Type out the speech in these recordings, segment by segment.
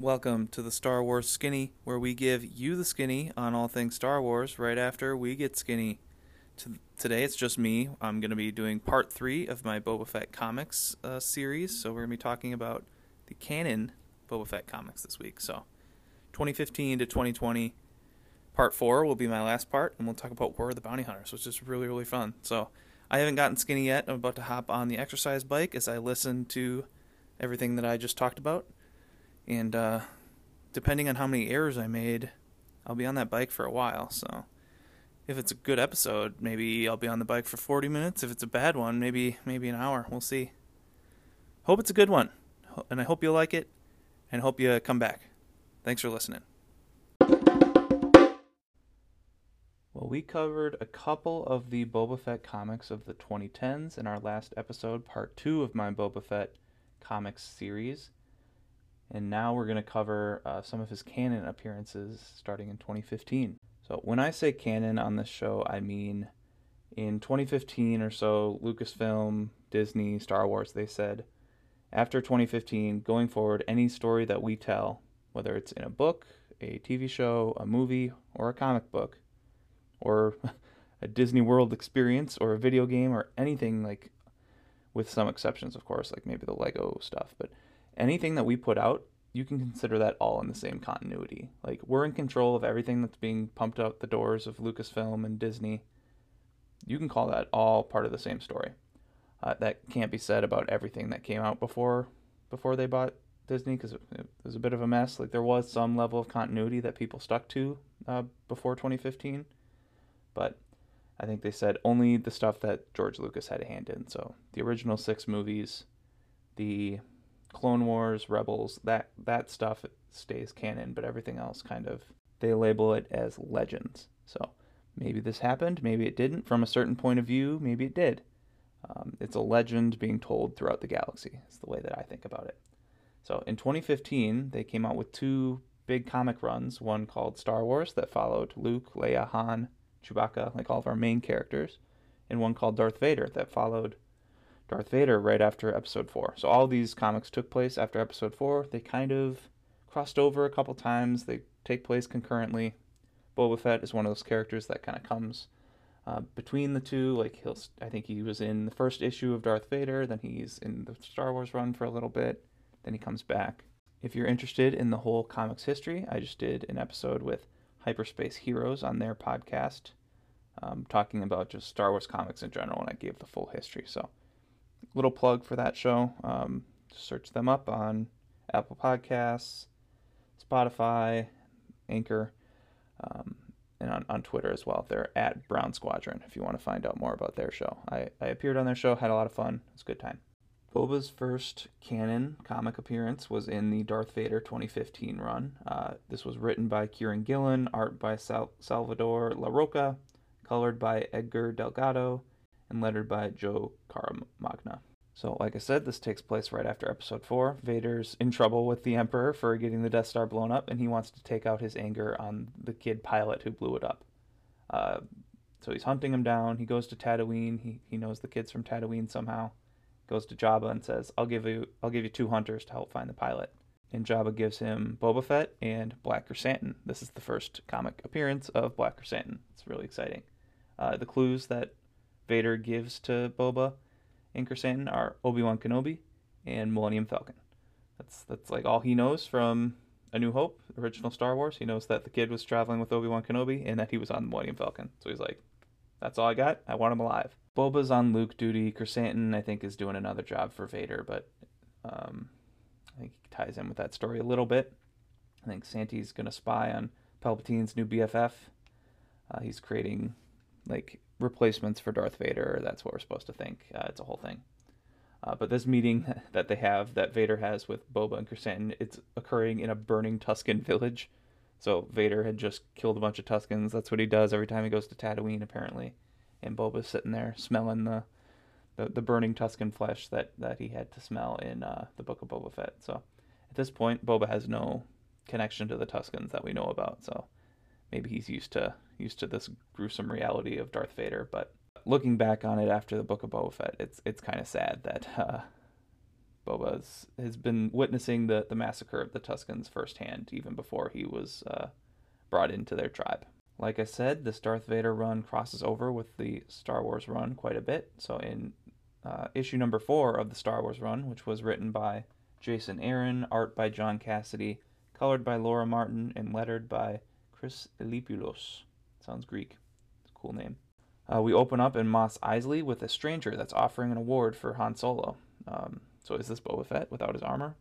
Welcome to the Star Wars Skinny, where we give you the skinny on all things Star Wars right after we get skinny. To, today it's just me. I'm going to be doing part three of my Boba Fett comics uh, series. So we're going to be talking about the canon Boba Fett comics this week. So 2015 to 2020, part four will be my last part, and we'll talk about War of the Bounty Hunters, which is really, really fun. So I haven't gotten skinny yet. I'm about to hop on the exercise bike as I listen to everything that I just talked about. And uh, depending on how many errors I made, I'll be on that bike for a while. So if it's a good episode, maybe I'll be on the bike for 40 minutes. If it's a bad one, maybe maybe an hour. We'll see. Hope it's a good one, and I hope you'll like it, and hope you come back. Thanks for listening. Well, we covered a couple of the Boba Fett comics of the 2010s in our last episode, part two of my Boba Fett comics series. And now we're going to cover uh, some of his canon appearances starting in 2015. So, when I say canon on this show, I mean in 2015 or so, Lucasfilm, Disney, Star Wars, they said after 2015, going forward, any story that we tell, whether it's in a book, a TV show, a movie, or a comic book, or a Disney World experience, or a video game, or anything like, with some exceptions, of course, like maybe the Lego stuff, but anything that we put out, you can consider that all in the same continuity. Like we're in control of everything that's being pumped out the doors of Lucasfilm and Disney. You can call that all part of the same story. Uh, that can't be said about everything that came out before before they bought Disney because it, it, was a bit of a mess. Like there was some level of continuity that people stuck to uh, before 2015, but I think they said only the stuff that George Lucas had a hand in. So the original six movies, the Clone Wars, Rebels, that that stuff stays canon, but everything else kind of they label it as legends. So maybe this happened, maybe it didn't. From a certain point of view, maybe it did. Um, it's a legend being told throughout the galaxy. It's the way that I think about it. So in 2015, they came out with two big comic runs. One called Star Wars that followed Luke, Leia, Han, Chewbacca, like all of our main characters, and one called Darth Vader that followed Darth Vader right after episode 4. So all these comics took place after episode 4. They kind of crossed over a couple times. They take place concurrently. Boba Fett is one of those characters that kind of comes uh, between the two. Like he'll, I think he was in the first issue of Darth Vader. Then he's in the Star Wars run for a little bit. Then he comes back. If you're interested in the whole comics history, I just did an episode with Hyperspace Heroes on their podcast, um, talking about just Star Wars comics in general, and I gave the full history. So little plug for that show. Um, search them up on Apple Podcasts, Spotify, Anchor, um, and on, on Twitter as well. They're at Brown Squadron if you want to find out more about their show. I, I appeared on their show, had a lot of fun. It was a good time. Boba's first canon comic appearance was in the Darth Vader 2015 run. Uh, this was written by Kieran Gillen, art by Sal- Salvador Larroca, colored by Edgar Delgado, and lettered by Joe Caramagna. So, like I said, this takes place right after episode 4. Vader's in trouble with the Emperor for getting the Death Star blown up, and he wants to take out his anger on the kid pilot who blew it up. Uh, so he's hunting him down. He goes to Tatooine. He, he knows the kids from Tatooine somehow. Goes to Jabba and says, "I'll give you I'll give you two hunters to help find the pilot." And Jabba gives him Boba Fett and Black Krrsantan. This is the first comic appearance of Black Krrsantan. It's really exciting. Uh, the clues that Vader gives to Boba and Krrsantan are Obi Wan Kenobi and Millennium Falcon. That's that's like all he knows from A New Hope, original Star Wars. He knows that the kid was traveling with Obi Wan Kenobi and that he was on the Millennium Falcon. So he's like, "That's all I got. I want him alive." Boba's on Luke duty. Krrsantan, I think, is doing another job for Vader, but um, I think he ties in with that story a little bit. I think Santi's gonna spy on Palpatine's new BFF. Uh, he's creating like replacements for Darth Vader. That's what we're supposed to think. Uh, it's a whole thing. Uh, but this meeting that they have, that Vader has with Boba and Krrsantan, it's occurring in a burning Tusken village. So Vader had just killed a bunch of Tuskens. That's what he does every time he goes to Tatooine, apparently. And Boba's sitting there smelling the the, the burning Tusken flesh that, that he had to smell in uh, the Book of Boba Fett. So at this point, Boba has no connection to the Tuskens that we know about. So maybe he's used to used to this gruesome reality of Darth Vader. But looking back on it after the Book of Boba Fett, it's it's kind of sad that uh, Boba has been witnessing the, the massacre of the Tuskens firsthand, even before he was uh, brought into their tribe. Like I said, this Darth Vader run crosses over with the Star Wars run quite a bit. So in uh, issue number four of the Star Wars run, which was written by Jason Aaron, art by John Cassaday, colored by Laura Martin, and lettered by Chris Eliopoulos. Sounds Greek. Cool name. Uh, we open up in Mos Eisley with a stranger that's offering an award for Han Solo. Um, so is this Boba Fett without his armor?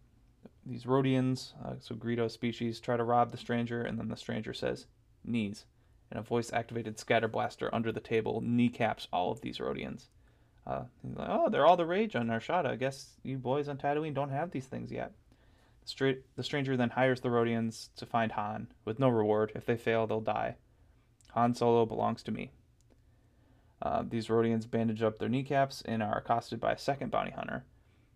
These Rodians, uh, so Greedo species, try to rob the stranger, and then the stranger says, knees. And a voice activated scatter blaster under the table kneecaps all of these Rodians. Uh, he's like, oh, they're all the rage on Nar Shaddaa. I guess you boys on Tatooine don't have these things yet. The, stra- the stranger then hires the Rodians to find Han, with no reward. If they fail, they'll die. Han Solo belongs to me. Uh, these Rodians bandage up their kneecaps and are accosted by a second bounty hunter.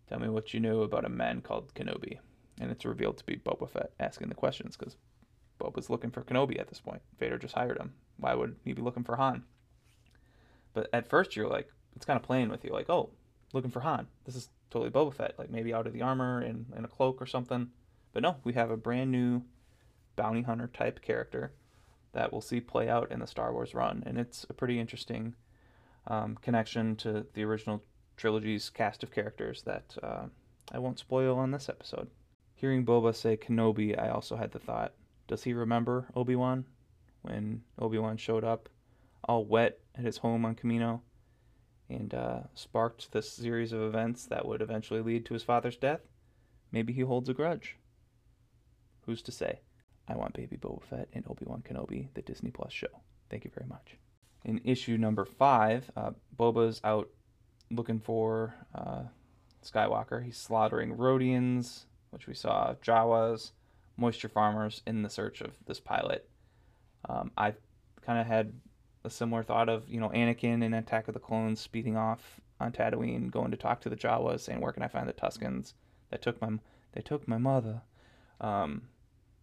Tell me what you know about a man called Kenobi. And it's revealed to be Boba Fett asking the questions because Boba's looking for Kenobi at this point. Vader just hired him. Why would he be looking for Han? But at first, you're like, it's kind of playing with you, like, oh, looking for Han. This is totally Boba Fett, like maybe out of the armor and in a cloak or something. But no, we have a brand new bounty hunter type character that we'll see play out in the Star Wars run, and it's a pretty interesting um, connection to the original trilogy's cast of characters that uh, I won't spoil on this episode. Hearing Boba say Kenobi, I also had the thought, does he remember Obi Wan when Obi Wan showed up all wet at his home on Kamino? and uh, sparked this series of events that would eventually lead to his father's death, maybe he holds a grudge. Who's to say? I want Baby Boba Fett and Obi Wan Kenobi, the Disney Plus show. Thank you very much. In issue number five, uh, Boba's out looking for uh, Skywalker. He's slaughtering Rodians, which we saw, Jawas, moisture farmers in the search of this pilot. Um, I kind of had a similar thought of you know Anakin in Attack of the Clones speeding off on Tatooine, going to talk to the Jawas, saying, "Where can I find the Tuskens that took my they took my mother?" Um,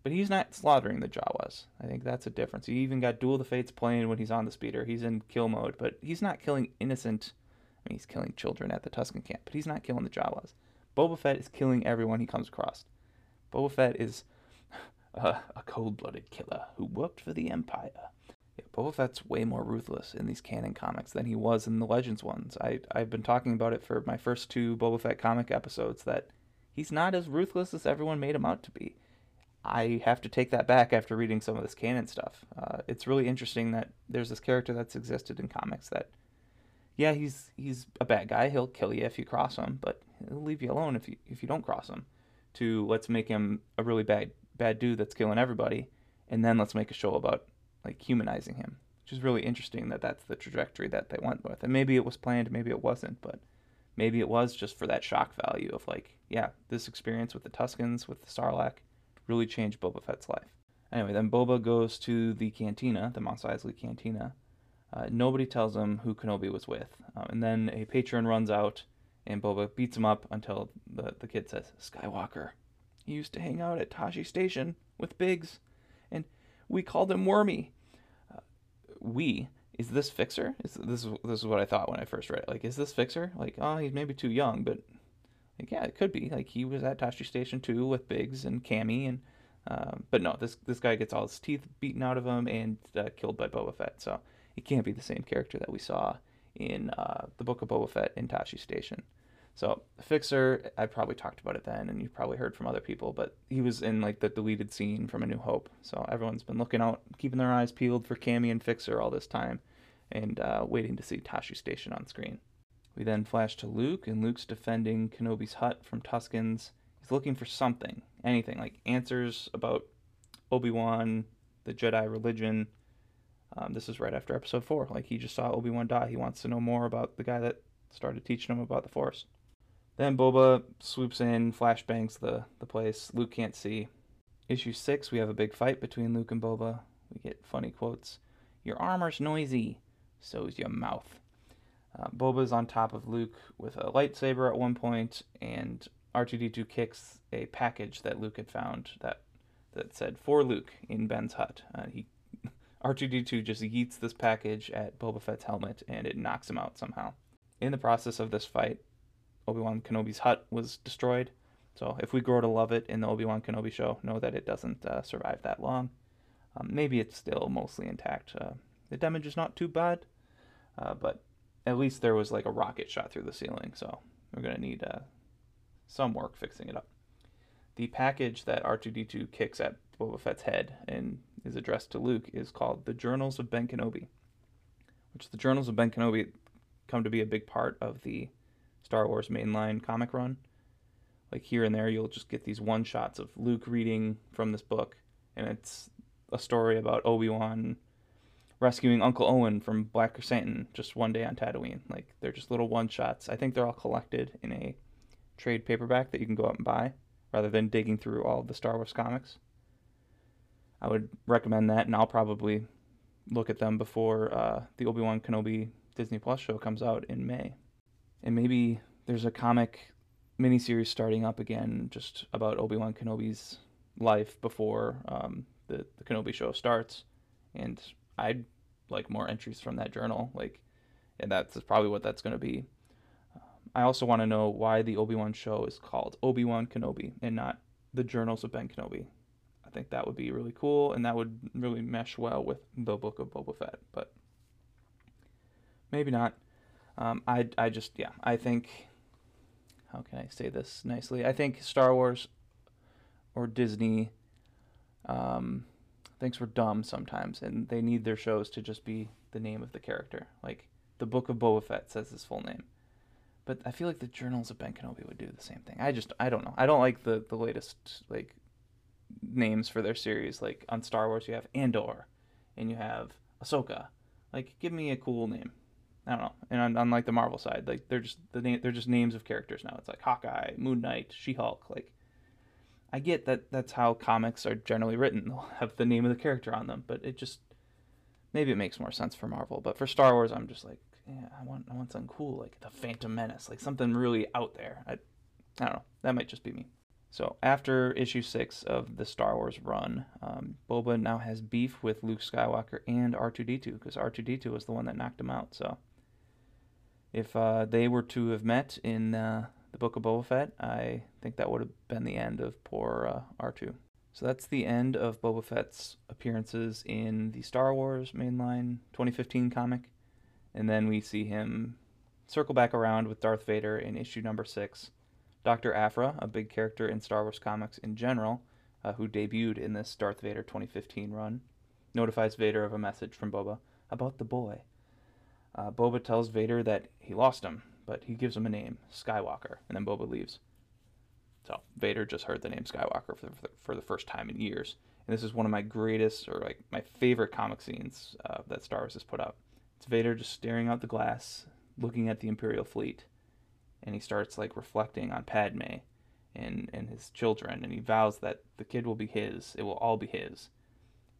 but he's not slaughtering the Jawas. I think that's a difference. He even got Duel of the Fates playing when he's on the speeder. He's in kill mode, but he's not killing innocent. I mean, he's killing children at the Tusken camp, but he's not killing the Jawas. Boba Fett is killing everyone he comes across. Boba Fett is a, a cold-blooded killer who worked for the Empire. Yeah, Boba Fett's way more ruthless in these canon comics than he was in the Legends ones. I I've been talking about it for my first two Boba Fett comic episodes that he's not as ruthless as everyone made him out to be. I have to take that back after reading some of this canon stuff. Uh, it's really interesting that there's this character that's existed in comics that, yeah, he's he's a bad guy. He'll kill you if you cross him, but he'll leave you alone if you if you don't cross him. To let's make him a really bad bad dude that's killing everybody, and then let's make a show about like humanizing him, which is really interesting that that's the trajectory that they went with. And maybe it was planned, maybe it wasn't, but maybe it was just for that shock value of like, yeah, this experience with the Tuskens, with the Sarlacc, really changed Boba Fett's life. Anyway, then Boba goes to the cantina, the Mos Eisley cantina. Uh, nobody tells him who Kenobi was with. Um, and then a patron runs out, and Boba beats him up until the, the kid says, Skywalker, he used to hang out at Tosche Station with Biggs and we called him Wormy. Uh, we is this Fixer? Is this this is what I thought when I first read it? Like, is this Fixer? Like, oh, he's maybe too young, but like, yeah, it could be. Like, he was at Tosche Station too with Biggs and Camie, and uh, but no, this this guy gets all his teeth beaten out of him and uh, killed by Boba Fett. So it can't be the same character that we saw in uh, the Book of Boba Fett in Tosche Station. So Fixer, I probably talked about it then, and you've probably heard from other people, but he was in like the deleted scene from A New Hope. So everyone's been looking out, keeping their eyes peeled for Camie and Fixer all this time, and uh, waiting to see Tosche Station on screen. We then flash to Luke, and Luke's defending Kenobi's hut from Tuskens. He's looking for something, anything, like answers about Obi Wan, the Jedi religion. Um, this is right after Episode Four. Like he just saw Obi Wan die. He wants to know more about the guy that started teaching him about the Force. Then Boba swoops in, flashbangs the, the place. Luke can't see. Issue 6, we have a big fight between Luke and Boba. We get funny quotes. Your armor's noisy, so's your mouth. Uh, Boba's on top of Luke with a lightsaber at one point, and R2D2 kicks a package that Luke had found that that said for Luke in Ben's hut. Uh, he R2D2 just yeets this package at Boba Fett's helmet, and it knocks him out somehow. In the process of this fight, Obi Wan Kenobi's hut was destroyed. So if we grow to love it in the Obi Wan Kenobi show, know that it doesn't uh, survive that long. Um, maybe it's still mostly intact. Uh, the damage is not too bad, uh, but at least there was like a rocket shot through the ceiling, so we're gonna need uh, some work fixing it up. The package that R2D2 kicks at Boba Fett's head and is addressed to Luke is called the Journals of Ben Kenobi, which the Journals of Ben Kenobi come to be a big part of the Star Wars mainline comic run. Like here and there, you'll just get these one shots of Luke reading from this book, and it's a story about Obi Wan rescuing Uncle Owen from Black Krrsantan just one day on Tatooine. Like they're just little one shots. I think they're all collected in a trade paperback that you can go out and buy, rather than digging through all the Star Wars comics. I would recommend that, and I'll probably look at them before uh, the Obi Wan Kenobi Disney Plus show comes out in May. And maybe there's a comic miniseries starting up again just about Obi Wan Kenobi's life before um, the, the Kenobi show starts. And I'd like more entries from that journal. Like, and that's probably what that's going to be. Um, I also want to know why the Obi Wan show is called Obi Wan Kenobi and not the Journals of Ben Kenobi. I think that would be really cool, and that would really mesh well with the Book of Boba Fett. But maybe not. Um, I I just yeah I think how can I say this nicely? I think Star Wars or Disney um, thinks we're dumb sometimes, and they need their shows to just be the name of the character. Like the Book of Boba Fett says his full name, but I feel like the Journals of Ben Kenobi would do the same thing. I just I don't know. I don't like the the latest like names for their series. Like on Star Wars, you have Andor, and you have Ahsoka. Like, give me a cool name. I don't know. And on, on like the Marvel side, like they're just the name, they're just names of characters now. It's like Hawkeye, Moon Knight, She Hulk. Like, I get that that's how comics are generally written. They'll have the name of the character on them, but it just maybe it makes more sense for Marvel. But for Star Wars, I'm just like, yeah, I want I want something cool, like the Phantom Menace, like something really out there. I, I don't know. That might just be me. So after issue six of the Star Wars run, um, Boba now has beef with Luke Skywalker and R2D2 because R2D2 was the one that knocked him out. So if uh, they were to have met in uh, Book of Boba Fett, I think that would have been the end of poor uh, R2. So that's the end of Boba Fett's appearances in the Star Wars mainline 2015 comic. And then we see him circle back around with Darth Vader in issue number six. Dr. Aphra, a big character in Star Wars comics in general, uh, who debuted in this Darth Vader 2015 run, notifies Vader of a message from Boba about the boy. Uh, Boba tells Vader that he lost him, but he gives him a name, Skywalker, and then Boba leaves. So Vader just heard the name Skywalker for the, for the first time in years, and this is one of my greatest or like my favorite comic scenes uh, that Star Wars has put out. It's Vader just staring out the glass, looking at the Imperial fleet, and he starts like reflecting on Padme and and his children, and he vows that the kid will be his. It will all be his.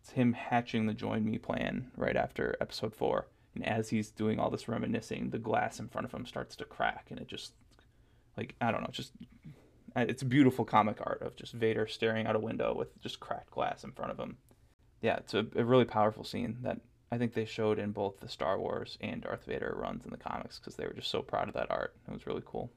It's him hatching the join me plan right after Episode Four and as he's doing all this reminiscing, the glass in front of him starts to crack, and it just, like, I don't know, just, uh, it's beautiful comic art of just Vader staring out a window with just cracked glass in front of him. Yeah, it's a, a really powerful scene that I think they showed in both the Star Wars and Darth Vader runs in the comics because they were just so proud of that art. It was really cool.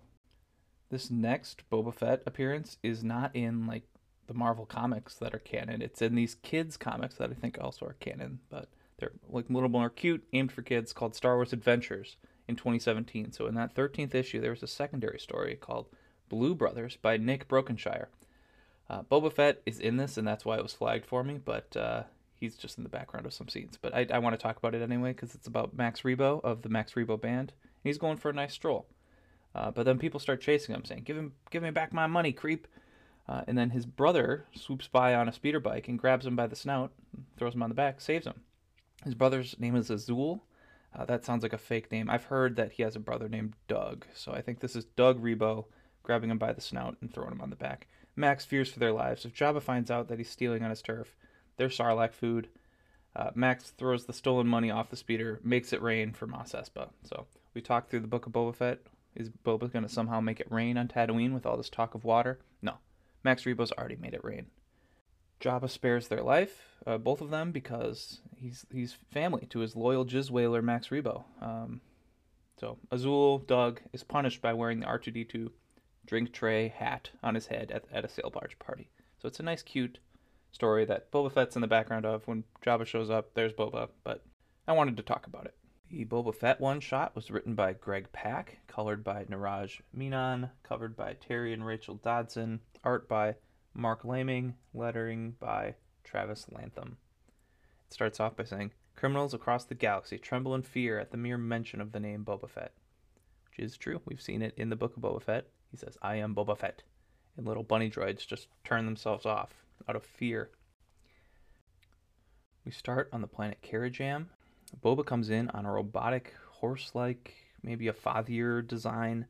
This next Boba Fett appearance is not in like the Marvel comics that are canon. It's in these kids comics that I think also are canon, but they're like a little more cute, aimed for kids, called Star Wars Adventures in 2017. So in that 13th issue, there was a secondary story called Blue Brothers by Nick Brokenshire. Uh, Boba Fett is in this, and that's why it was flagged for me, but uh, he's just in the background of some scenes. But I, I want to talk about it anyway because it's about Max Rebo of the Max Rebo Band. and He's going for a nice stroll. Uh, but then people start chasing him, saying, "Give him, give me back my money, creep!" Uh, and then his brother swoops by on a speeder bike and grabs him by the snout, throws him on the back, saves him. His brother's name is Azul. Uh, that sounds like a fake name. I've heard that he has a brother named Doug, so I think this is Doug Rebo grabbing him by the snout and throwing him on the back. Max fears for their lives. If Jabba finds out that he's stealing on his turf, their Sarlacc food. Uh, Max throws the stolen money off the speeder, makes it rain for Mos Espa. So we talked through the book of Boba Fett. Is Boba going to somehow make it rain on Tatooine with all this talk of water? No. Max Rebo's already made it rain. Jabba spares their life, uh, both of them, because he's he's family to his loyal Jizz wailer Max Rebo. Um, So Azul Doug is punished by wearing the R2D2 drink tray hat on his head at, at a sail barge party. So it's a nice, cute story that Boba Fett's in the background of. When Jabba shows up, there's Boba, but I wanted to talk about it. The Boba Fett one shot was written by Greg Pak, colored by Neeraj Menon, covered by Terry and Rachel Dodson, art by Marc Laming, lettering by Travis Lantham. Starts off by saying, Criminals across the galaxy tremble in fear at the mere mention of the name Boba Fett. Which is true. We've seen it in the book of Boba Fett. He says, I am Boba Fett. And little bunny droids just turn themselves off out of fear. We start on the planet Karajam. Boba comes in on a robotic, horse like, maybe a fathier design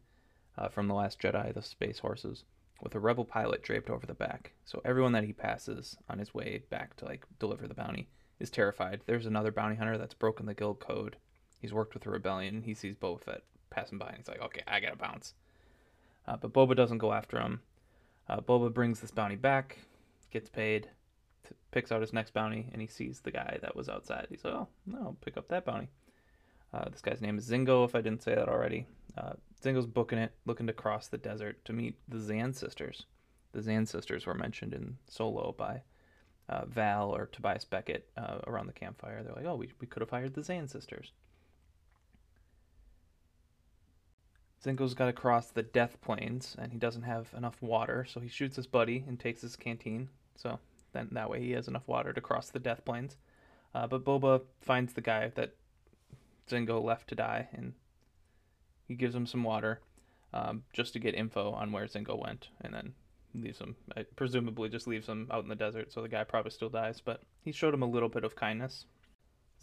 uh, from The Last Jedi, the space horses, with a rebel pilot draped over the back. So everyone that he passes on his way back to like deliver the bounty is terrified. There's another bounty hunter that's broken the guild code. He's worked with the rebellion. He sees Boba Fett passing by and he's like, okay, I gotta bounce. Uh, but Boba doesn't go after him. Uh, Boba brings this bounty back, gets paid, t- picks out his next bounty, and he sees the guy that was outside. He's like, oh, no, I'll pick up that bounty. Uh, this guy's name is Zingo, if I didn't say that already. Uh, Zingo's booking it, looking to cross the desert to meet the Zan sisters. The Zan sisters were mentioned in Solo by uh, Val or Tobias Beckett uh, around the campfire. They're like, oh, we, we could have hired the Zan sisters. Zingo's got to cross the Death Plains, and he doesn't have enough water, so he shoots his buddy and takes his canteen. So then that way he has enough water to cross the Death Plains. Uh, but Boba finds the guy that Zingo left to die, and he gives him some water um, just to get info on where Zingo went, and then leaves him. I presumably just leaves him out in the desert, so the guy probably still dies. But he showed him a little bit of kindness.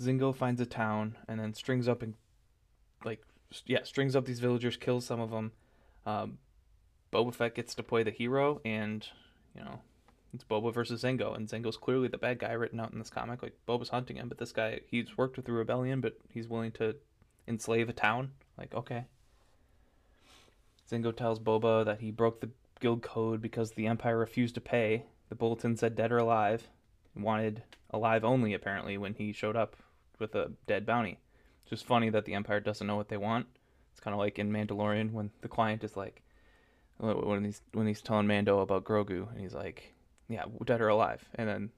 Zingo finds a town and then strings up and like yeah strings up these villagers, kills some of them. Um, Boba Fett gets to play the hero, and you know it's Boba versus Zingo, and Zingo's clearly the bad guy written out in this comic. Like Boba's hunting him, but this guy he's worked with the rebellion, but he's willing to enslave a town. Like okay. Zingo tells Boba that he broke the guild code because the Empire refused to pay. The bulletin said dead or alive. Wanted alive only, apparently, when he showed up with a dead bounty. It's just funny that the Empire doesn't know what they want. It's kind of like in Mandalorian when the client is like, when he's when he's telling Mando about Grogu, and he's like, "Yeah, dead or alive," and then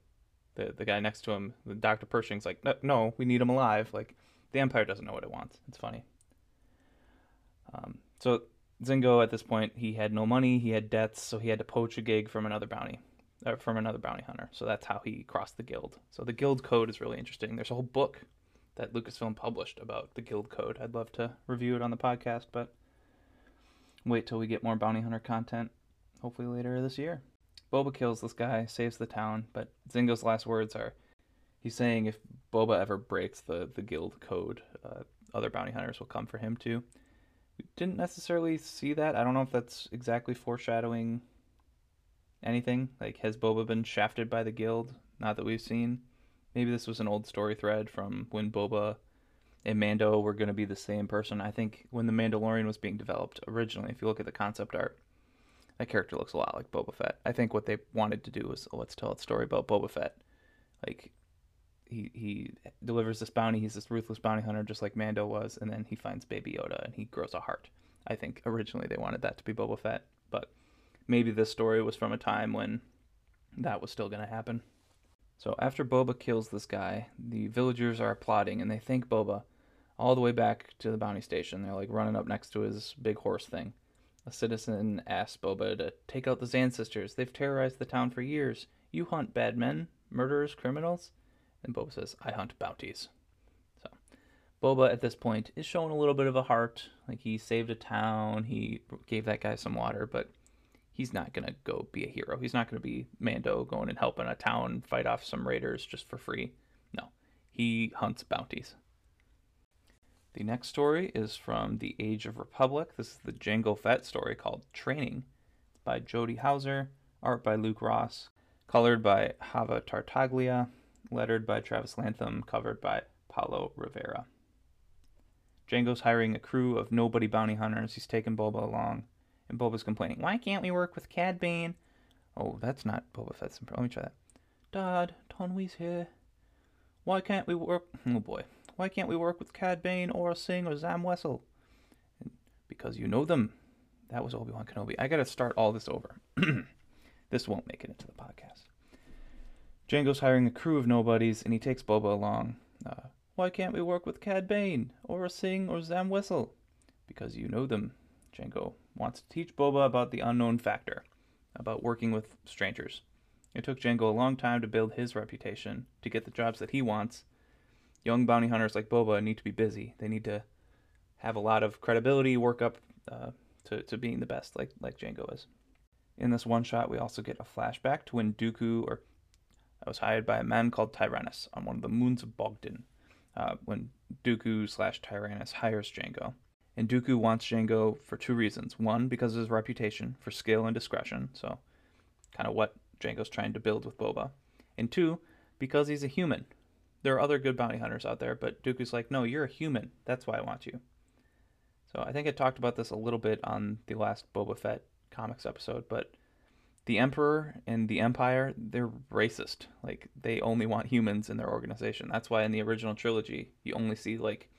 the the guy next to him, the Doctor Pershing's like, "No, no we need him alive." Like the Empire doesn't know what it wants. It's funny. Um, so Zingo at this point he had no money, he had debts, so he had to poach a gig from another bounty, uh, from another bounty hunter. So that's how he crossed the guild. So the guild code is really interesting. There's a whole book that Lucasfilm published about the guild code. I'd love to review it on the podcast, but wait till we get more bounty hunter content, hopefully later this year. Boba kills this guy, saves the town, but Zingo's last words are he's saying if Boba ever breaks the, the guild code, uh, other bounty hunters will come for him too we didn't necessarily see that. I don't know if that's exactly foreshadowing anything. Like, has Boba been shafted by the guild? Not that we've seen. Maybe this was an old story thread from when Boba and Mando were going to be the same person. I think when the Mandalorian was being developed originally, if you look at the concept art, that character looks a lot like Boba Fett. I think what they wanted to do was oh, let's tell a story about Boba Fett. Like he he delivers this bounty. He's this ruthless bounty hunter, just like Mando was, and then he finds Baby Yoda and he grows a heart. I think originally they wanted that to be Boba Fett, but maybe this story was from a time when that was still going to happen. So after Boba kills this guy, the villagers are applauding and they thank Boba all the way back to the bounty station. They're like running up next to his big horse thing. A citizen asks Boba to take out the Zan sisters. They've terrorized the town for years. You hunt bad men, murderers, criminals. And Boba says, I hunt bounties. So Boba at this point is showing a little bit of a heart. Like he saved a town, he gave that guy some water, but he's not going to go be a hero. He's not going to be Mando going and helping a town fight off some raiders just for free. No, he hunts bounties. The next story is from The Age of Republic. This is the Jango Fett story called Training. It's by Jody Houser, art by Luke Ross, colored by Hava Tartaglia, lettered by Travis Lantham, covered by Paolo Rivera. Jango's hiring a crew of nobody bounty hunters. He's taking Boba along, and Boba's complaining, "Why can't we work with Cad Bane?" Oh, that's not Boba Fett's. Let me try that. Dad, Tonwi's here. Why can't we work? Oh boy, why can't we work with Cad Bane, Aurra Sing, or Zam Wesell? because you know them. That was Obi Wan Kenobi. I got to start all this over. this won't make it into the podcast. Jango's hiring a crew of nobodies, and he takes Boba along. Uh, why can't we work with Cad Bane, or Sing, or Zam Wesell? Because you know them. Jango wants to teach Boba about the unknown factor, about working with strangers. It took Jango a long time to build his reputation, to get the jobs that he wants. Young bounty hunters like Boba need to be busy. They need to have a lot of credibility, work up uh, to, to being the best, like, like Jango is. In this one shot, we also get a flashback to when Dooku or I was hired by a man called Tyrannus on one of the moons of Bogden, uh, when Dooku slash Tyrannus hires Jango. And Dooku wants Jango for two reasons. One, because of his reputation for skill and discretion, so kind of what Jango's trying to build with Boba. And two, because he's a human. There are other good bounty hunters out there, but Dooku's like, no, you're a human. That's why I want you. So I think I talked about this a little bit on the last Boba Fett comics episode, but the Emperor and the Empire, they're racist. Like they only want humans in their organization. That's why in the original trilogy, you only see like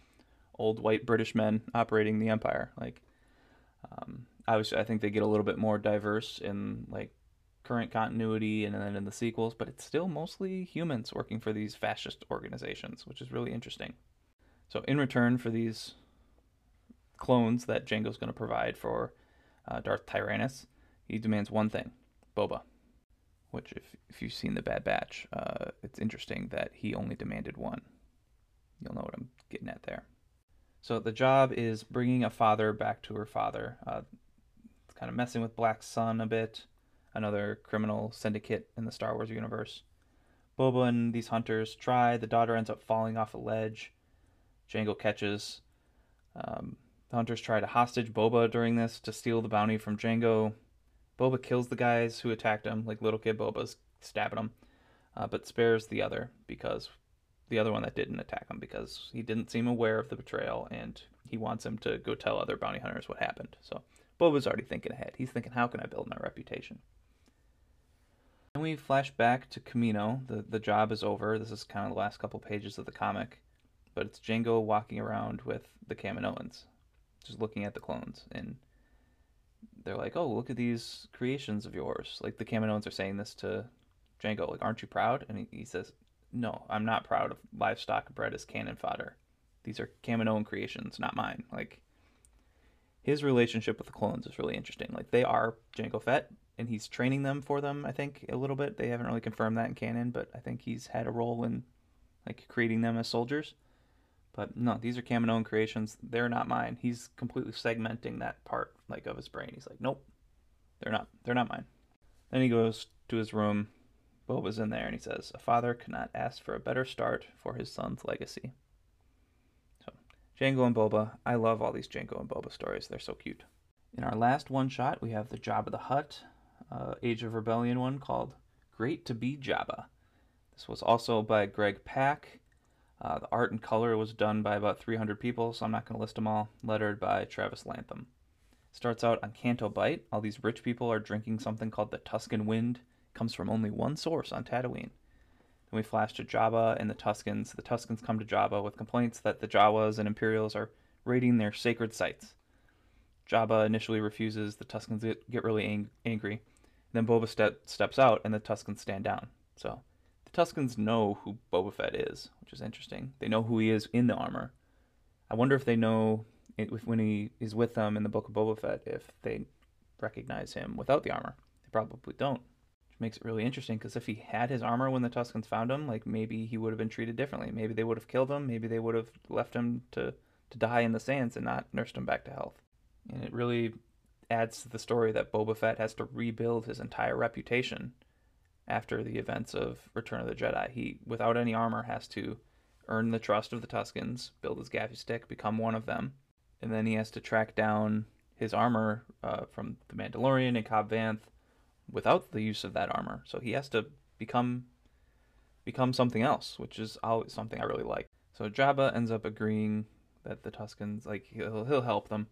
old white British men operating the Empire. Like, um, obviously, I think they get a little bit more diverse in like current continuity and then in the sequels, but it's still mostly humans working for these fascist organizations, which is really interesting. So, in return for these clones that Jango's going to provide for uh, Darth Tyrannus, he demands one thing Boba. Which, if, if you've seen The Bad Batch, uh, it's interesting that he only demanded one. You'll know what I'm getting at there. So the job is bringing a father back to her father. Uh, kind of messing with Black Sun a bit, another criminal syndicate in the Star Wars universe. Boba and these hunters try. The daughter ends up falling off a ledge. Jango catches. Um, the hunters try to hostage Boba during this to steal the bounty from Jango. Boba kills the guys who attacked him, like little kid Boba's stabbing him, uh, but spares the other because the other one that didn't attack him because he didn't seem aware of the betrayal and he wants him to go tell other bounty hunters what happened. So Boba's already thinking ahead. He's thinking, how can I build my reputation? Then we flash back to Kamino. The the job is over. This is kind of the last couple pages of the comic, but it's Jango walking around with the Kaminoans, just looking at the clones and they're like, "Oh, look at these creations of yours." Like the Kaminoans are saying this to Jango, like, "Aren't you proud?" And he, he says, "No, I'm not proud of livestock bred as cannon fodder. These are Kaminoan creations, not mine." Like his relationship with the clones is really interesting. Like they are Jango Fett, and he's training them for them. I think a little bit. They haven't really confirmed that in canon, but I think he's had a role in like creating them as soldiers. But no, these are Kaminoan creations. They're not mine. He's completely segmenting that part like of his brain. He's like, nope, they're not. They're not mine. Then he goes to his room. Boba's in there, and he says, "A father cannot ask for a better start for his son's legacy." So, Jango and Boba. I love all these Jango and Boba stories. They're so cute. In our last one shot, we have the Jabba the Hutt, uh, Age of Rebellion one called "Great to Be Jabba." This was also by Greg Pak uh, the art and color was done by about 300 people, so I'm not going to list them all. Lettered by Travis Lantham. Starts out on Canto Bight. All these rich people are drinking something called the Tusken Wind. Comes from only one source on Tatooine. Then we flash to Jabba and the Tuskens. The Tuskens come to Jabba with complaints that the Jawas and Imperials are raiding their sacred sites. Jabba initially refuses. The Tuskens get get really ang- angry. Then Boba step- steps out, and the Tuskens stand down. So Tuskens know who Boba Fett is, which is interesting. They know who he is in the armor. I wonder if they know it, when he is with them in the Book of Boba Fett if they recognize him without the armor. They probably don't, which makes it really interesting. Because if he had his armor when the Tuskens found him, like maybe he would have been treated differently. Maybe they would have killed him. Maybe they would have left him to to die in the sands and not nursed him back to health. And it really adds to the story that Boba Fett has to rebuild his entire reputation after the events of Return of the Jedi. He, without any armor, has to earn the trust of the Tuskens, build his gaffi stick, become one of them, and then he has to track down his armor uh, from the Mandalorian and Cobb Vanth without the use of that armor. So he has to become become something else, which is always something I really like. So Jabba ends up agreeing that the Tuskens, like he'll, he'll help them.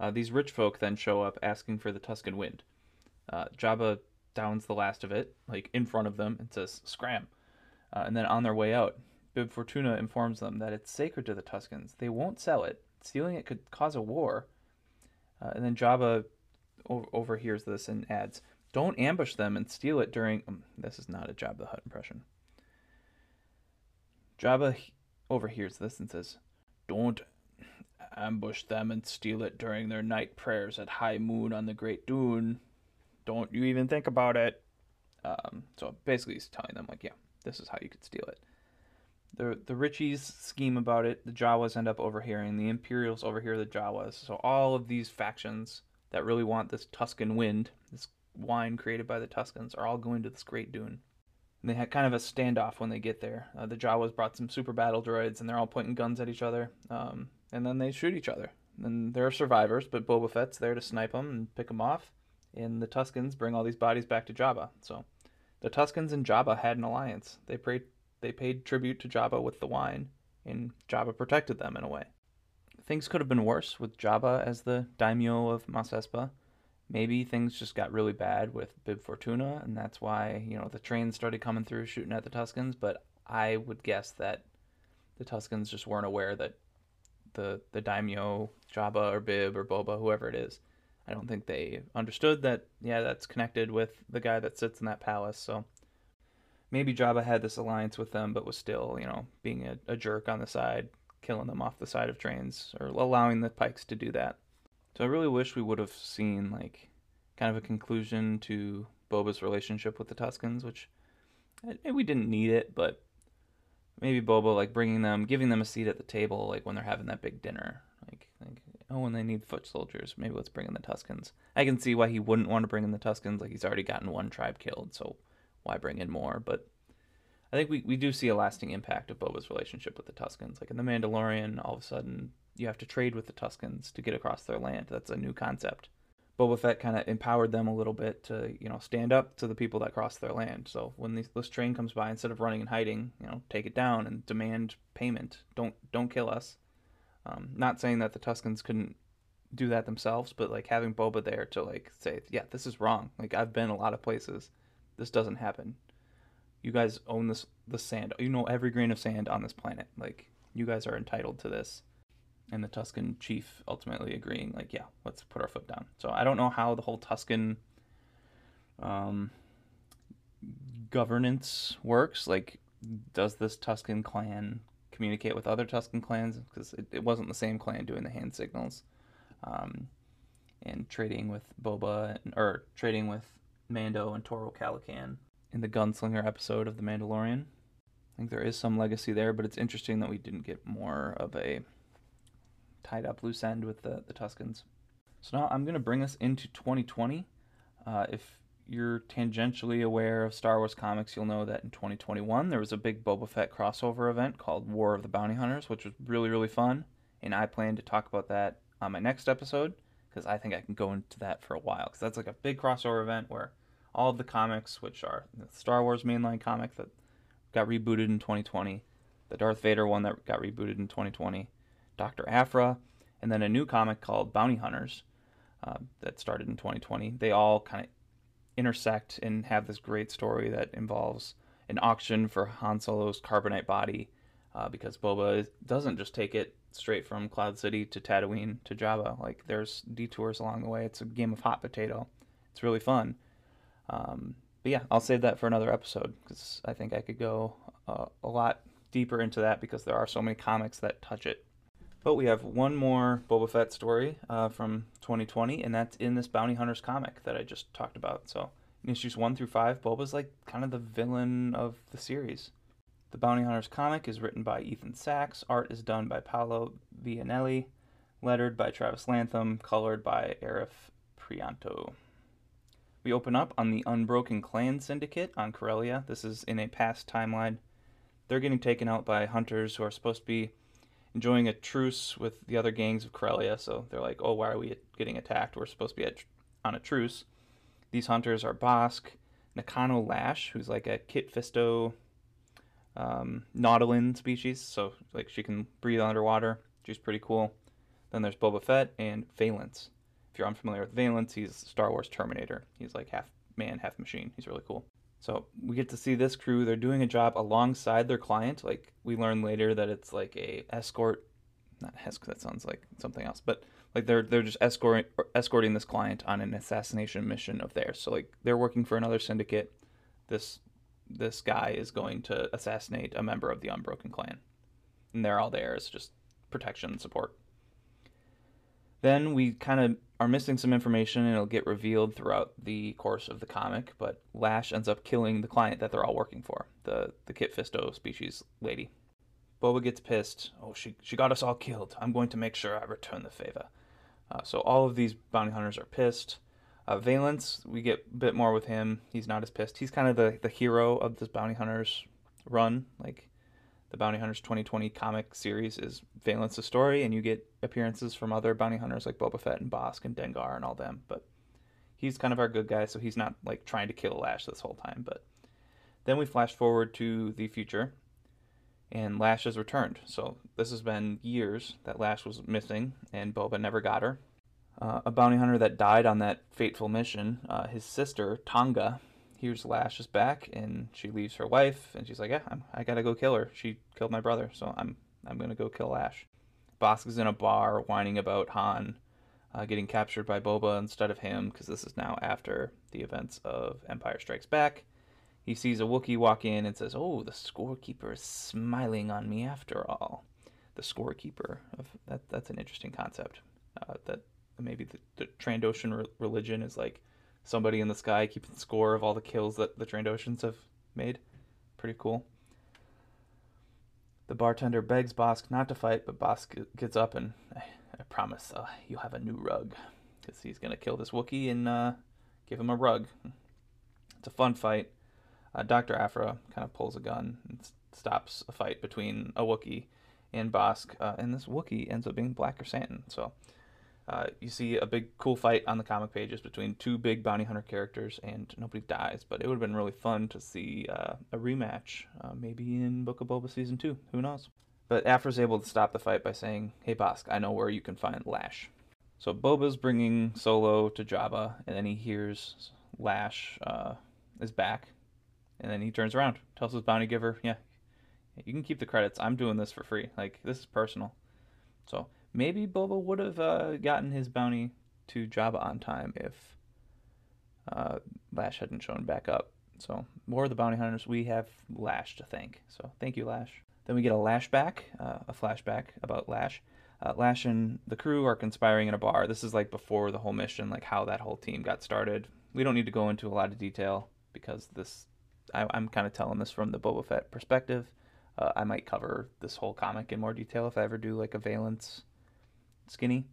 Uh, these rich folk then show up asking for the Tusken Wind. Uh, Jabba downs the last of it, like in front of them, and says, Scram. Uh, and then on their way out, Bib Fortuna informs them that it's sacred to the Tuskens. They won't sell it. Stealing it could cause a war. Uh, and then Jabba o- overhears this and adds, "Don't ambush them and steal it during." Um, this is not a Jabba the Hutt impression. Jabba overhears this and says, "Don't ambush them and steal it during their night prayers at high moon on the Great Dune. Don't you even think about it." Um, so basically, he's telling them like, "Yeah, this is how you could steal it." The the Richies scheme about it. The Jawas end up overhearing. The Imperials overhear the Jawas. So all of these factions that really want this Tusken wind, this wine created by the Tuskens, are all going to this Great Dune. And they had kind of a standoff when they get there. Uh, the Jawas brought some super battle droids, and they're all pointing guns at each other. Um, and then they shoot each other. And there are survivors, but Boba Fett's there to snipe them and pick them off. And the Tuskens bring all these bodies back to Jabba. So the Tuskens and Jabba had an alliance. They prayed they paid tribute to Jabba with the wine, and Jabba protected them in a way. Things could have been worse with Jabba as the daimyo of Mos Espa. Maybe things just got really bad with Bib Fortuna, and that's why, you know, the trains started coming through shooting at the Tuskens, but I would guess that the Tuskens just weren't aware that the the daimyo, Jabba or Bib or Boba, whoever it is, I don't think they understood that, yeah, that's connected with the guy that sits in that palace, so maybe Jabba had this alliance with them, but was still, you know, being a, a jerk on the side, killing them off the side of trains, or allowing the Pikes to do that. So I really wish we would have seen like kind of a conclusion to Boba's relationship with the Tuskens, which maybe we didn't need it, but maybe Boba like bringing them, giving them a seat at the table, like when they're having that big dinner, like, like oh, when they need foot soldiers, maybe let's bring in the Tuskens. I can see why he wouldn't want to bring in the Tuskens, like he's already gotten one tribe killed, so why bring in more? But I think we, we do see a lasting impact of Boba's relationship with the Tuskens. Like in The Mandalorian, all of a sudden you have to trade with the Tuskens to get across their land. That's a new concept. Boba Fett kind of empowered them a little bit to, you know, stand up to the people that cross their land. So when this, this train comes by, instead of running and hiding, you know, take it down and demand payment. Don't don't kill us. Um, not saying that the Tuskens couldn't do that themselves, but like having Boba there to like say, yeah, this is wrong. Like I've been a lot of places this doesn't happen. You guys own this the sand. You know every grain of sand on this planet. Like you guys are entitled to this. And the Tusken chief ultimately agreeing, like, yeah, let's put our foot down. So I don't know how the whole Tusken um, governance works. Like, does this Tusken clan communicate with other Tusken clans? Because it, it wasn't the same clan doing the hand signals. Um, and trading with Boba, or trading with Mando and Toro Calican in the Gunslinger episode of The Mandalorian. I think there is some legacy there, but it's interesting that we didn't get more of a tied up loose end with the, the Tuskens. So now I'm going to bring us into 2020. Uh, if you're tangentially aware of Star Wars comics, you'll know that in 2021 there was a big Boba Fett crossover event called War of the Bounty Hunters, which was really, really fun. And I plan to talk about that on my next episode because I think I can go into that for a while because that's like a big crossover event where all of the comics, which are the Star Wars mainline comic that got rebooted in 2020, the Darth Vader one that got rebooted in 2020, Dr. Aphra, and then a new comic called Bounty Hunters uh, that started in 2020. They all kind of intersect and have this great story that involves an auction for Han Solo's carbonite body uh, because Boba doesn't just take it straight from Cloud City to Tatooine to Jabba. Like there's detours along the way. It's a game of hot potato. It's really fun. Um, but yeah, I'll save that for another episode because I think I could go uh, a lot deeper into that because there are so many comics that touch it. But we have one more Boba Fett story uh, from 2020, and that's in this Bounty Hunters comic that I just talked about. So in issues one through five, Boba's like kind of the villain of the series. The Bounty Hunters comic is written by Ethan Sacks, art is done by Paolo Vianelli, lettered by Travis Lantham, colored by Arif Prianto. We open up on the Unbroken Clan Syndicate on Corellia. This is in a past timeline. They're getting taken out by hunters who are supposed to be enjoying a truce with the other gangs of Corellia. So they're like, oh, why are we getting attacked? We're supposed to be on a truce. These hunters are Bossk, Nakano Lash, who's like a Kit Fisto um, Nautolan species. So like she can breathe underwater. She's pretty cool. Then there's Boba Fett and Valance if you're unfamiliar with Valance, he's Star Wars Terminator. He's like half man, half machine. He's really cool. So we get to see this crew. They're doing a job alongside their client. Like we learn later that it's like a escort, not escort. That sounds like something else. But like they're they're just escorting escorting this client on an assassination mission of theirs. So like they're working for another syndicate. This this guy is going to assassinate a member of the Unbroken Clan, and they're all there as just protection and support. Then we kind of are missing some information, and it'll get revealed throughout the course of the comic. But Lash ends up killing the client that they're all working for, the the Kit Fisto species lady. Boba gets pissed. Oh, she she got us all killed. I'm going to make sure I return the favor. Uh, so all of these bounty hunters are pissed. Uh, Valance, we get a bit more with him. He's not as pissed. He's kind of the, the hero of this bounty hunters run. Like the Bounty Hunters 2020 comic series is Valance's story, and you get appearances from other bounty hunters like Boba Fett and Bossk and Dengar and all them. But he's kind of our good guy, so he's not like trying to kill Lash this whole time. But then we flash forward to the future, and Lash has returned. So this has been years that Lash was missing, and Boba never got her. Uh, a bounty hunter that died on that fateful mission, uh, his sister Tonga, hears Lash is back, and she leaves her wife, and she's like, "Yeah, I'm, I gotta go kill her. She killed my brother, so I'm I'm gonna go kill Lash." Bossk is in a bar whining about Han uh, getting captured by Boba instead of him, because this is now after the events of Empire Strikes Back. He sees a Wookiee walk in and says, "Oh, the scorekeeper is smiling on me after all." The scorekeeper of that that's an interesting concept. Uh, that maybe the, the Trandoshan re- religion is like somebody in the sky keeping score of all the kills that the Trandoshans have made. Pretty cool. The bartender begs Bossk not to fight, but Bossk gets up and I, promise uh, you'll have a new rug because he's gonna kill this Wookiee and uh, give him a rug. It's a fun fight uh, Dr. Aphra kind of pulls a gun and stops a fight between a Wookiee and Bossk. uh, and this Wookiee ends up being Black Krrsantan. So uh, you see a big cool fight on the comic pages between two big bounty hunter characters, and nobody dies. But it would have been really fun to see uh, a rematch, uh, maybe in Book of Boba season two. Who knows? But Aphra's able to stop the fight by saying, "Hey Bossk, I know where you can find Lash." So Boba's bringing Solo to Jabba, and then he hears Lash uh, is back and then he turns around, tells his bounty giver, "Yeah, you can keep the credits. I'm doing this for free. Like this is personal." So maybe Boba would have uh, gotten his bounty to Jabba on time if uh, Lash hadn't shown back up. So more of the bounty hunters, we have Lash to thank. So thank you, Lash. Then we get a lashback, uh, a flashback about Lash. Uh, Lash and the crew are conspiring in a bar. This is like before the whole mission, like how that whole team got started. We don't need to go into a lot of detail because this I, am kind of telling this from the Boba Fett perspective. Uh, I might cover this whole comic in more detail if I ever do like a Valance skinny.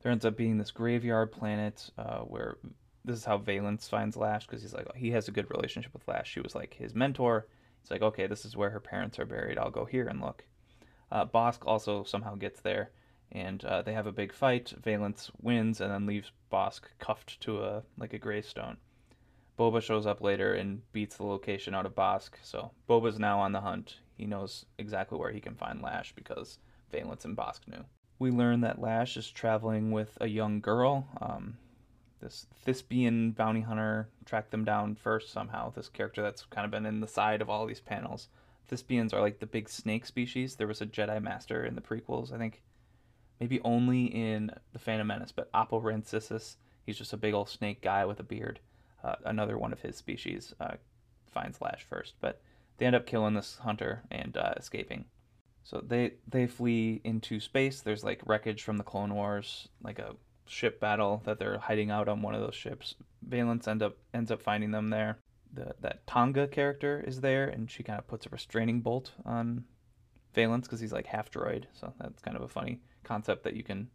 There ends up being this graveyard planet uh, where this is how Valance finds Lash because he's like he has a good relationship with Lash. She was like his mentor. He's like, okay, this is where her parents are buried. I'll go here and look. Uh, Bossk also somehow gets there, and uh, they have a big fight. Valance wins and then leaves Bossk cuffed to a like a gravestone. Boba shows up later and beats the location out of Bossk, So Boba's now on the hunt. He knows exactly where he can find Lash because Valance and Bossk knew. We learn that Lash is traveling with a young girl. Um, this Thespian bounty hunter tracked them down first somehow. This character that's kind of been in the side of all these panels. Thespians are like the big snake species. There was a Jedi Master in the prequels, I think. Maybe only in The Phantom Menace, but Oppo Rancisis, he's just a big old snake guy with a beard uh, another one of his species uh, finds Lash first, but they end up killing this hunter and uh, escaping. So they they flee into space. There's like wreckage from the Clone Wars, like a ship battle that they're hiding out on one of those ships. Valance end up ends up finding them there. The that Tonga character is there, and she kind of puts a restraining bolt on Valance because he's like half droid. So that's kind of a funny concept that you can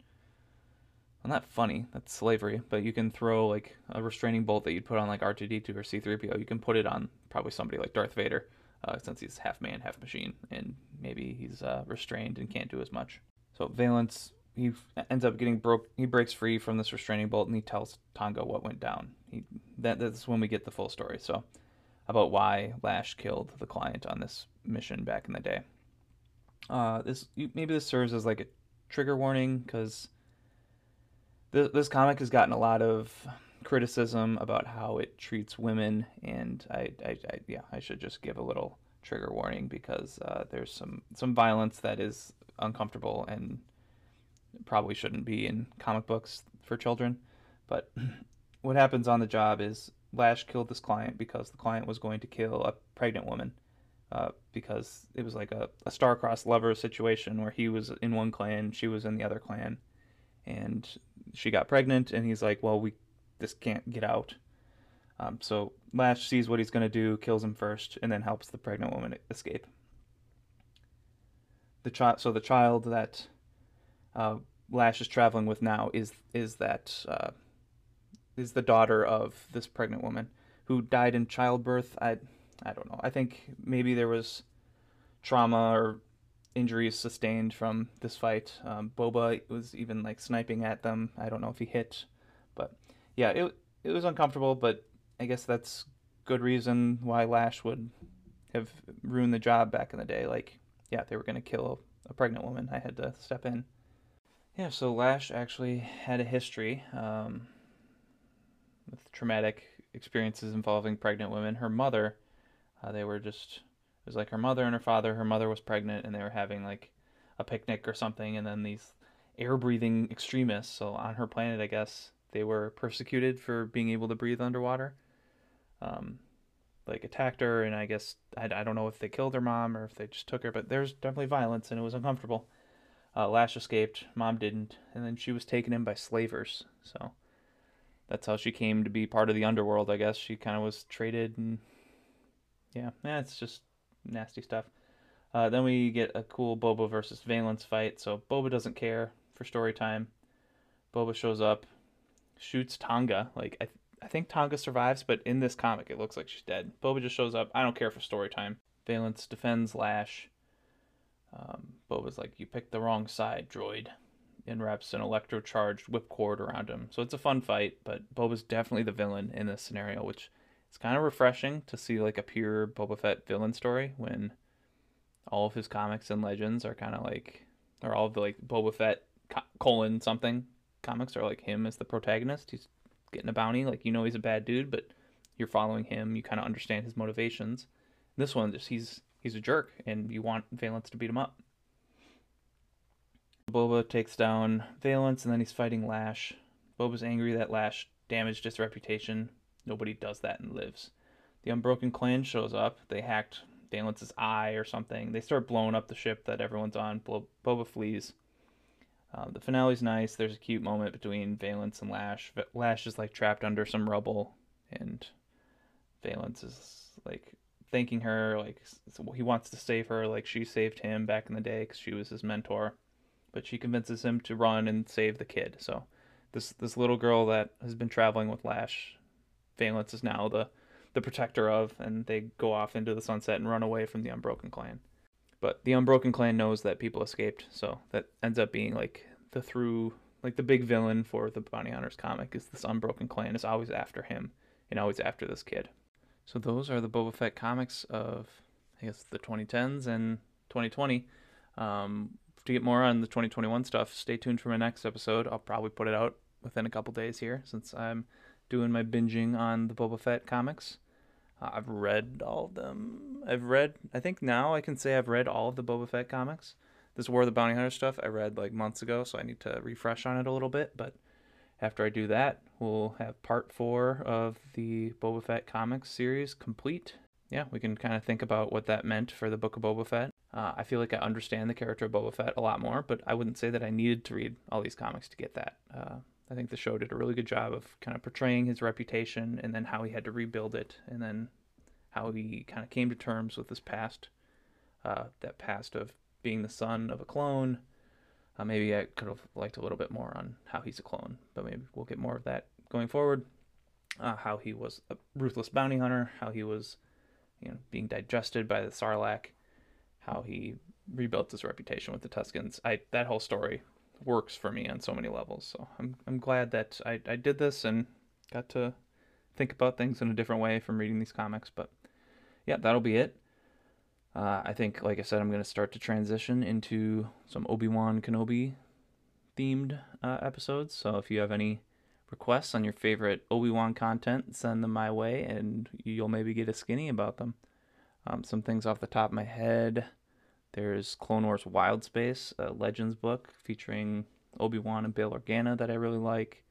well, not funny. That's slavery. But you can throw like a restraining bolt that you'd put on like R2D2 or C3PO. You can put it on probably somebody like Darth Vader, uh, since he's half man, half machine, and maybe he's uh, restrained and can't do as much. So Valance he ends up getting broke. He breaks free from this restraining bolt, and he tells Tonga what went down. He that that's when we get the full story. So about why Lash killed the client on this mission back in the day. Uh, this maybe this serves as like a trigger warning because this, this comic has gotten a lot of criticism about how it treats women, and I, I, I yeah, I should just give a little trigger warning because uh, there's some some violence that is uncomfortable and probably shouldn't be in comic books for children. But what happens on the job is Lash killed this client because the client was going to kill a pregnant woman. Uh, because it was like a, a star-crossed lover situation where he was in one clan, she was in the other clan, and she got pregnant, and he's like, "Well, we this can't get out." Um, so Lash sees what he's going to do, kills him first, and then helps the pregnant woman escape. The child, so the child that uh, Lash is traveling with now is is that uh, is the daughter of this pregnant woman who died in childbirth. I I don't know. I think maybe there was trauma or injuries sustained from this fight. Um, Boba was even like sniping at them. I don't know if he hit, yeah, it it was uncomfortable. But I guess that's good reason why Lash would have ruined the job back in the day. Like, yeah, they were gonna kill a pregnant woman. I had to step in. Yeah, so Lash actually had a history um, with traumatic experiences involving pregnant women. Her mother, uh, they were just, it was like her mother and her father. Her mother was pregnant and they were having like a picnic or something. And then these air breathing extremists, so on her planet, I guess, they were persecuted for being able to breathe underwater. Um, like attacked her, and I guess I, I don't know if they killed her mom or if they just took her, but there's definitely violence and it was uncomfortable. Uh, Lash escaped, mom didn't, and then she was taken in by slavers. So that's how she came to be part of the underworld, I guess. She kind of was traded, and yeah, it's just nasty stuff. Uh, then we get a cool Boba versus Valance fight. So Boba doesn't care for story time. Boba shows up, shoots Tonga. Like I, th- I think Tonga survives, but in this comic it looks like she's dead. Boba just shows up. I don't care for story time. Valance defends Lash. Um, Boba's like, "You picked the wrong side, droid," and wraps an electro-charged whipcord around him. So it's a fun fight, but Boba's definitely the villain in this scenario, which is kind of refreshing to see like a pure Boba Fett villain story when all of his comics and legends are kind of like, or all of the like Boba Fett colon something comics are like him as the protagonist. He's getting a bounty, like you know he's a bad dude, but you're following him. You kind of understand his motivations. This one, just he's he's a jerk, and you want Valance to beat him up. Boba takes down Valance, and then he's fighting Lash. Boba's angry that Lash damaged his reputation. Nobody does that and lives. The Unbroken Clan shows up. They hacked Valance's eye or something. They start blowing up the ship that everyone's on. Boba flees. Uh, the finale's nice. There's a cute moment between Valance and Lash. Lash is like trapped under some rubble, and Valance is like thanking her. Like he wants to save her, like she saved him back in the day because she was his mentor but she convinces him to run and save the kid. So this this little girl that has been traveling with Lash, Valance is now the the protector of, and they go off into the sunset and run away from the Unbroken Clan. But the Unbroken Clan knows that people escaped, so that ends up being like the through like the big villain for the Bounty Hunters comic is this Unbroken Clan is always after him and always after this kid. So those are the Boba Fett comics of I guess the 2010s and 2020. Um, to get more on the 2021 stuff, stay tuned for my next episode. I'll probably put it out within a couple days here since I'm doing my binging on the Boba Fett comics. I've read all of them. I've read, I think now I can say I've read all of the Boba Fett comics. This War of the Bounty Hunter stuff I read like months ago, so I need to refresh on it a little bit. But after I do that, we'll have part four of the Boba Fett comics series complete. Yeah, we can kind of think about what that meant for the Book of Boba Fett uh, I feel like I understand the character of Boba Fett a lot more, but I wouldn't say that I needed to read all these comics to get that. Uh, I think the show did a really good job of kind of portraying his reputation and then how he had to rebuild it, and then how he kind of came to terms with his past, uh, that past of being the son of a clone. Uh, maybe I could have liked a little bit more on how he's a clone, but maybe we'll get more of that going forward. Uh, how he was a ruthless bounty hunter, how he was, you know, being digested by the Sarlacc, how he rebuilt his reputation with the Tuskens. I that whole story works for me on so many levels. So I'm I'm glad that I, I did this and got to think about things in a different way from reading these comics. But yeah, that'll be it. Uh, I think, like I said, I'm going to start to transition into some Obi Wan Kenobi themed uh, episodes. So if you have any requests on your favorite Obi Wan content, send them my way, and you'll maybe get a skinny about them. Um, some things off the top of my head. There's Clone Wars Wild Space, a Legends book featuring Obi Wan and Bail Organa that I really like.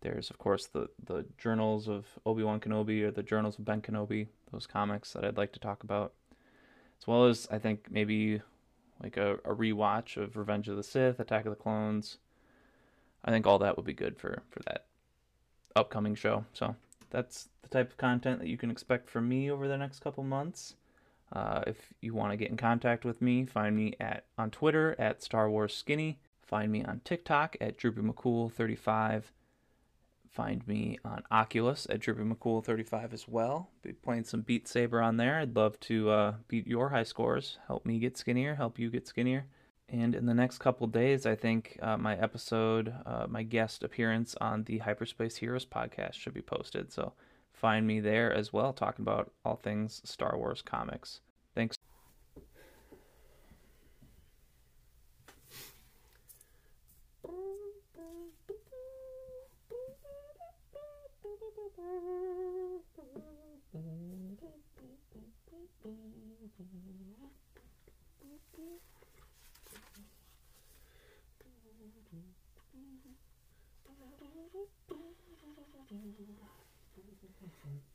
There's of course the the journals of Obi Wan Kenobi or the journals of Ben Kenobi, those comics that I'd like to talk about, as well as I think maybe like a, a rewatch of Revenge of the Sith, Attack of the Clones. I think all that would be good for for that upcoming show. So that's the type of content that you can expect from me over the next couple months. Uh, if you want to get in contact with me, find me at on Twitter at Star Wars Skinny. Find me on TikTok at Droopy McCool35. Find me on Oculus at Droopy McCool35 as well. Be playing some Beat Saber on there. I'd love to uh, beat your high scores. Help me get skinnier. Help you get skinnier. And in the next couple days, I think uh, my episode, uh, my guest appearance on the Hyperspace Heroes podcast should be posted. So find me there as well, talking about all things Star Wars comics. Thanks. Wonderful.